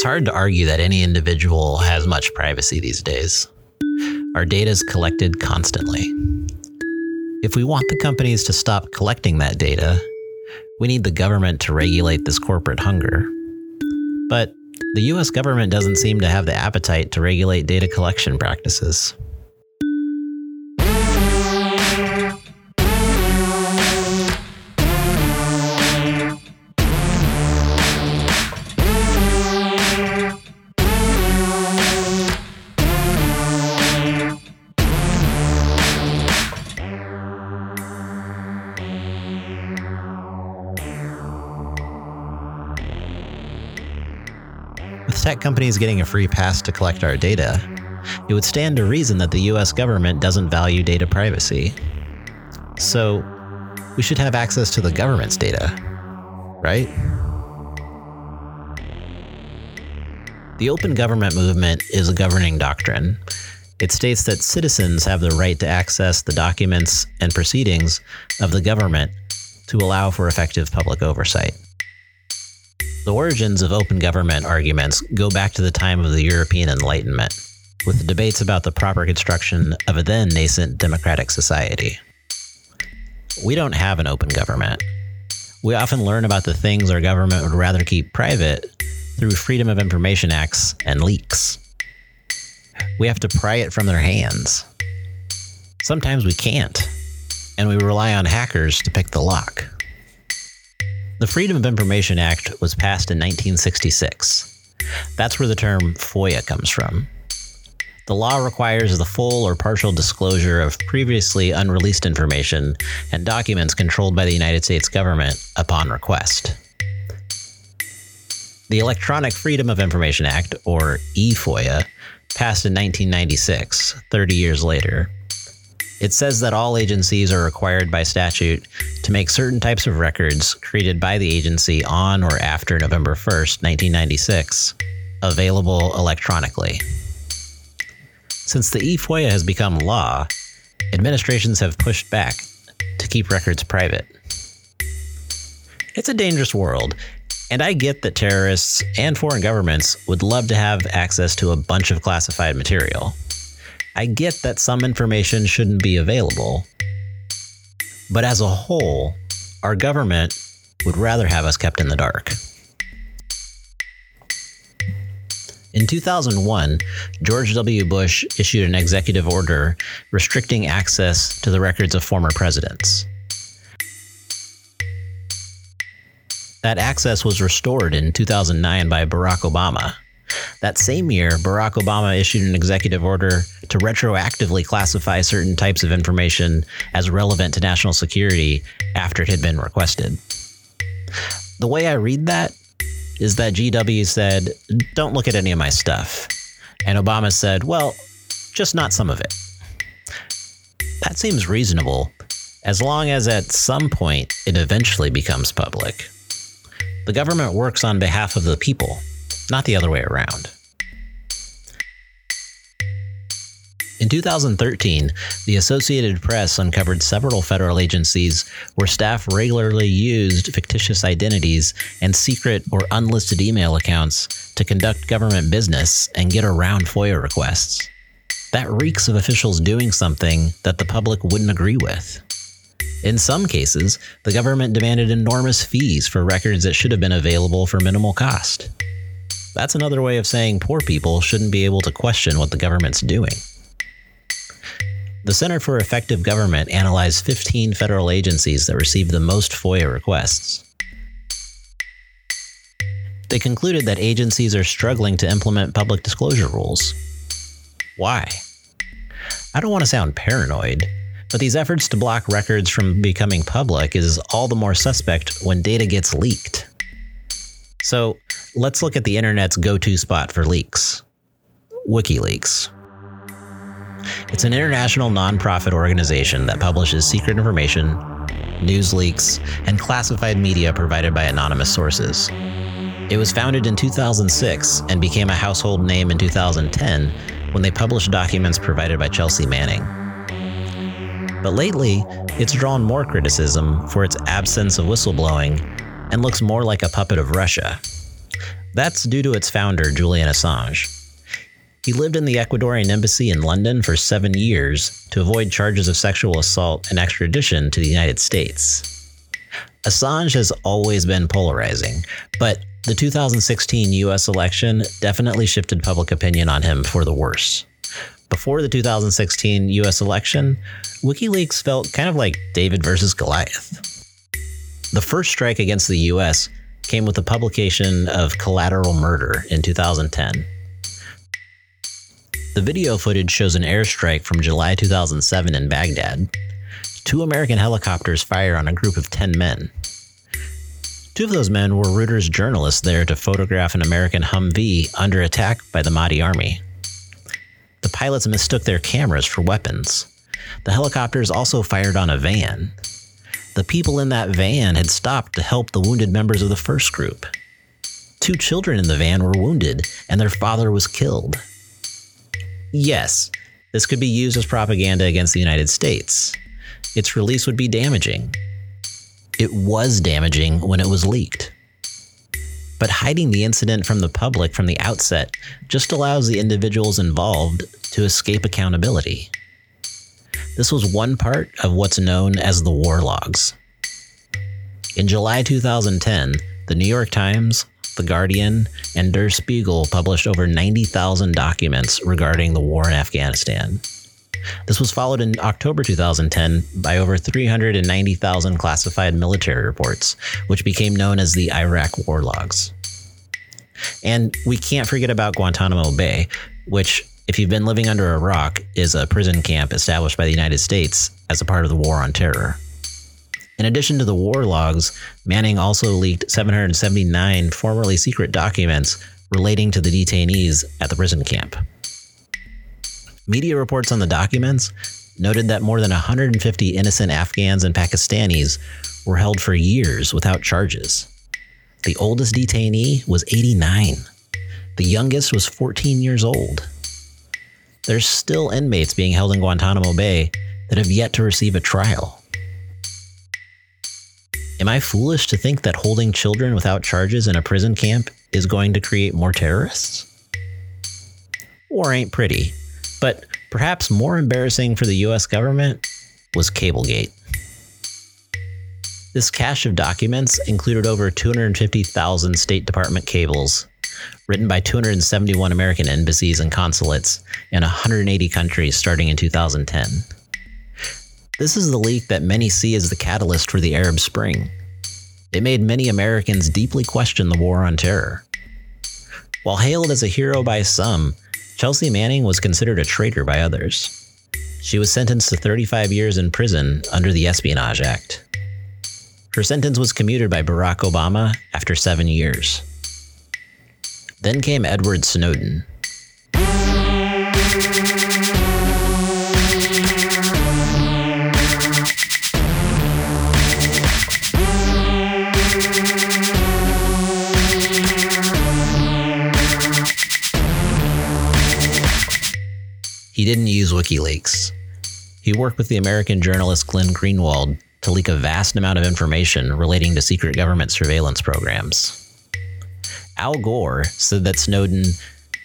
It's hard to argue that any individual has much privacy these days. Our data is collected constantly. If we want the companies to stop collecting that data, we need the government to regulate this corporate hunger. But the US government doesn't seem to have the appetite to regulate data collection practices. Tech companies getting a free pass to collect our data, it would stand to reason that the US government doesn't value data privacy. So, we should have access to the government's data, right? The open government movement is a governing doctrine. It states that citizens have the right to access the documents and proceedings of the government to allow for effective public oversight. The origins of open government arguments go back to the time of the European Enlightenment, with the debates about the proper construction of a then nascent democratic society. We don't have an open government. We often learn about the things our government would rather keep private through Freedom of Information Acts and leaks. We have to pry it from their hands. Sometimes we can't, and we rely on hackers to pick the lock. The Freedom of Information Act was passed in 1966. That's where the term FOIA comes from. The law requires the full or partial disclosure of previously unreleased information and documents controlled by the United States government upon request. The Electronic Freedom of Information Act, or eFOIA, passed in 1996, 30 years later. It says that all agencies are required by statute to make certain types of records created by the agency on or after November 1st, 1996, available electronically. Since the eFOIA has become law, administrations have pushed back to keep records private. It's a dangerous world, and I get that terrorists and foreign governments would love to have access to a bunch of classified material. I get that some information shouldn't be available. But as a whole, our government would rather have us kept in the dark. In 2001, George W. Bush issued an executive order restricting access to the records of former presidents. That access was restored in 2009 by Barack Obama, that same year, Barack Obama issued an executive order to retroactively classify certain types of information as relevant to national security after it had been requested. The way I read that is that GW said, Don't look at any of my stuff. And Obama said, Well, just not some of it. That seems reasonable, as long as at some point it eventually becomes public. The government works on behalf of the people not the other way around. In 2013, the Associated Press uncovered several federal agencies where staff regularly used fictitious identities and secret or unlisted email accounts to conduct government business and get around FOIA requests. That reeks of officials doing something that the public wouldn't agree with. In some cases, the government demanded enormous fees for records that should have been available for minimal cost. That's another way of saying poor people shouldn't be able to question what the government's doing. The Center for Effective Government analyzed 15 federal agencies that received the most FOIA requests. They concluded that agencies are struggling to implement public disclosure rules. Why? I don't want to sound paranoid, but these efforts to block records from becoming public is all the more suspect when data gets leaked. So let's look at the internet's go to spot for leaks WikiLeaks. It's an international nonprofit organization that publishes secret information, news leaks, and classified media provided by anonymous sources. It was founded in 2006 and became a household name in 2010 when they published documents provided by Chelsea Manning. But lately, it's drawn more criticism for its absence of whistleblowing and looks more like a puppet of Russia. That's due to its founder, Julian Assange. He lived in the Ecuadorian embassy in London for seven years to avoid charges of sexual assault and extradition to the United States. Assange has always been polarizing, but the 2016 US election definitely shifted public opinion on him for the worse. Before the 2016 US election, WikiLeaks felt kind of like David versus Goliath. The first strike against the US came with the publication of Collateral Murder in 2010. The video footage shows an airstrike from July 2007 in Baghdad. Two American helicopters fire on a group of 10 men. Two of those men were Reuters journalists there to photograph an American Humvee under attack by the Mahdi army. The pilots mistook their cameras for weapons. The helicopters also fired on a van. The people in that van had stopped to help the wounded members of the first group. Two children in the van were wounded, and their father was killed. Yes, this could be used as propaganda against the United States. Its release would be damaging. It was damaging when it was leaked. But hiding the incident from the public from the outset just allows the individuals involved to escape accountability. This was one part of what's known as the war logs. In July 2010, the New York Times, the Guardian, and Der Spiegel published over 90,000 documents regarding the war in Afghanistan. This was followed in October 2010 by over 390,000 classified military reports, which became known as the Iraq War Logs. And we can't forget about Guantanamo Bay, which, if you've been living under a rock, is a prison camp established by the United States as a part of the War on Terror. In addition to the war logs, Manning also leaked 779 formerly secret documents relating to the detainees at the prison camp. Media reports on the documents noted that more than 150 innocent Afghans and Pakistanis were held for years without charges. The oldest detainee was 89. The youngest was 14 years old. There's still inmates being held in Guantanamo Bay that have yet to receive a trial. Am I foolish to think that holding children without charges in a prison camp is going to create more terrorists? War ain't pretty, but perhaps more embarrassing for the US government was Cablegate. This cache of documents included over 250,000 State Department cables, written by 271 American embassies and consulates in 180 countries starting in 2010. This is the leak that many see as the catalyst for the Arab Spring. It made many Americans deeply question the war on terror. While hailed as a hero by some, Chelsea Manning was considered a traitor by others. She was sentenced to 35 years in prison under the Espionage Act. Her sentence was commuted by Barack Obama after seven years. Then came Edward Snowden. He didn't use WikiLeaks. He worked with the American journalist Glenn Greenwald to leak a vast amount of information relating to secret government surveillance programs. Al Gore said that Snowden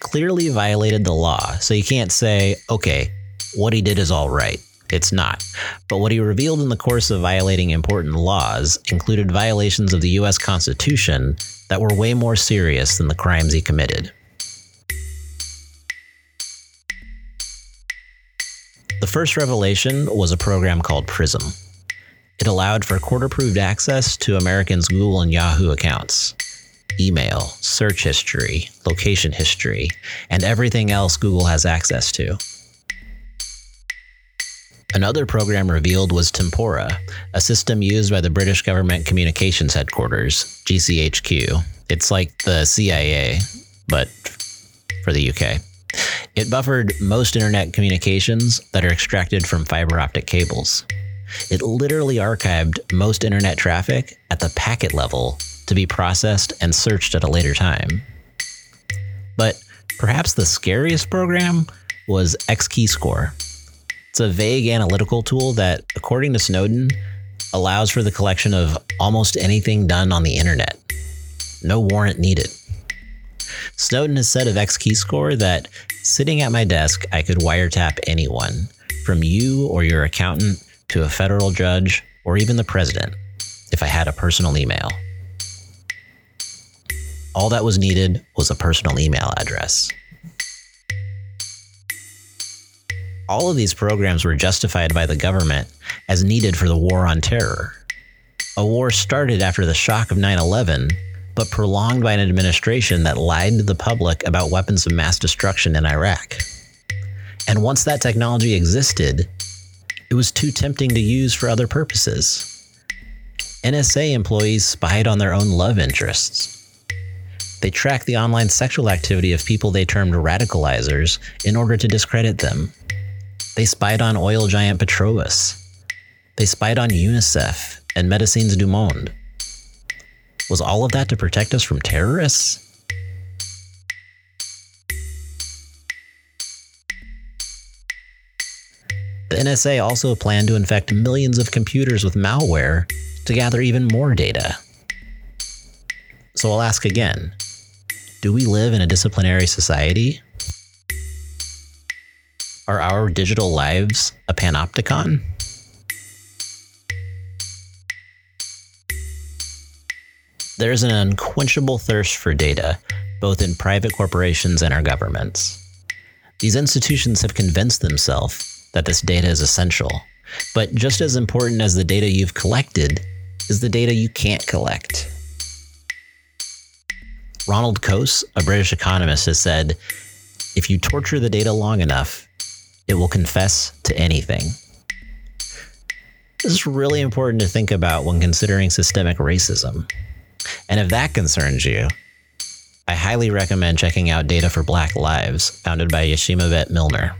clearly violated the law, so you can't say, okay, what he did is all right. It's not. But what he revealed in the course of violating important laws included violations of the US Constitution that were way more serious than the crimes he committed. The first revelation was a program called PRISM. It allowed for court approved access to Americans' Google and Yahoo accounts, email, search history, location history, and everything else Google has access to. Another program revealed was Tempora, a system used by the British Government Communications Headquarters, GCHQ. It's like the CIA, but for the UK. It buffered most internet communications that are extracted from fiber optic cables. It literally archived most internet traffic at the packet level to be processed and searched at a later time. But perhaps the scariest program was XKeyscore. It's a vague analytical tool that, according to Snowden, allows for the collection of almost anything done on the internet. No warrant needed. Snowden has said of XKeyscore that sitting at my desk, I could wiretap anyone, from you or your accountant to a federal judge or even the president, if I had a personal email. All that was needed was a personal email address. All of these programs were justified by the government as needed for the war on terror. A war started after the shock of 9 11, but prolonged by an administration that lied to the public about weapons of mass destruction in Iraq. And once that technology existed, it was too tempting to use for other purposes. NSA employees spied on their own love interests. They tracked the online sexual activity of people they termed radicalizers in order to discredit them. They spied on oil giant Petrobras. They spied on UNICEF and Médecins du Monde. Was all of that to protect us from terrorists? The NSA also planned to infect millions of computers with malware to gather even more data. So I'll ask again Do we live in a disciplinary society? Are our digital lives a panopticon? There's an unquenchable thirst for data, both in private corporations and our governments. These institutions have convinced themselves that this data is essential, but just as important as the data you've collected is the data you can't collect. Ronald Coase, a British economist, has said if you torture the data long enough, it will confess to anything. This is really important to think about when considering systemic racism. And if that concerns you, I highly recommend checking out Data for Black Lives, founded by Yeshimabeit Milner.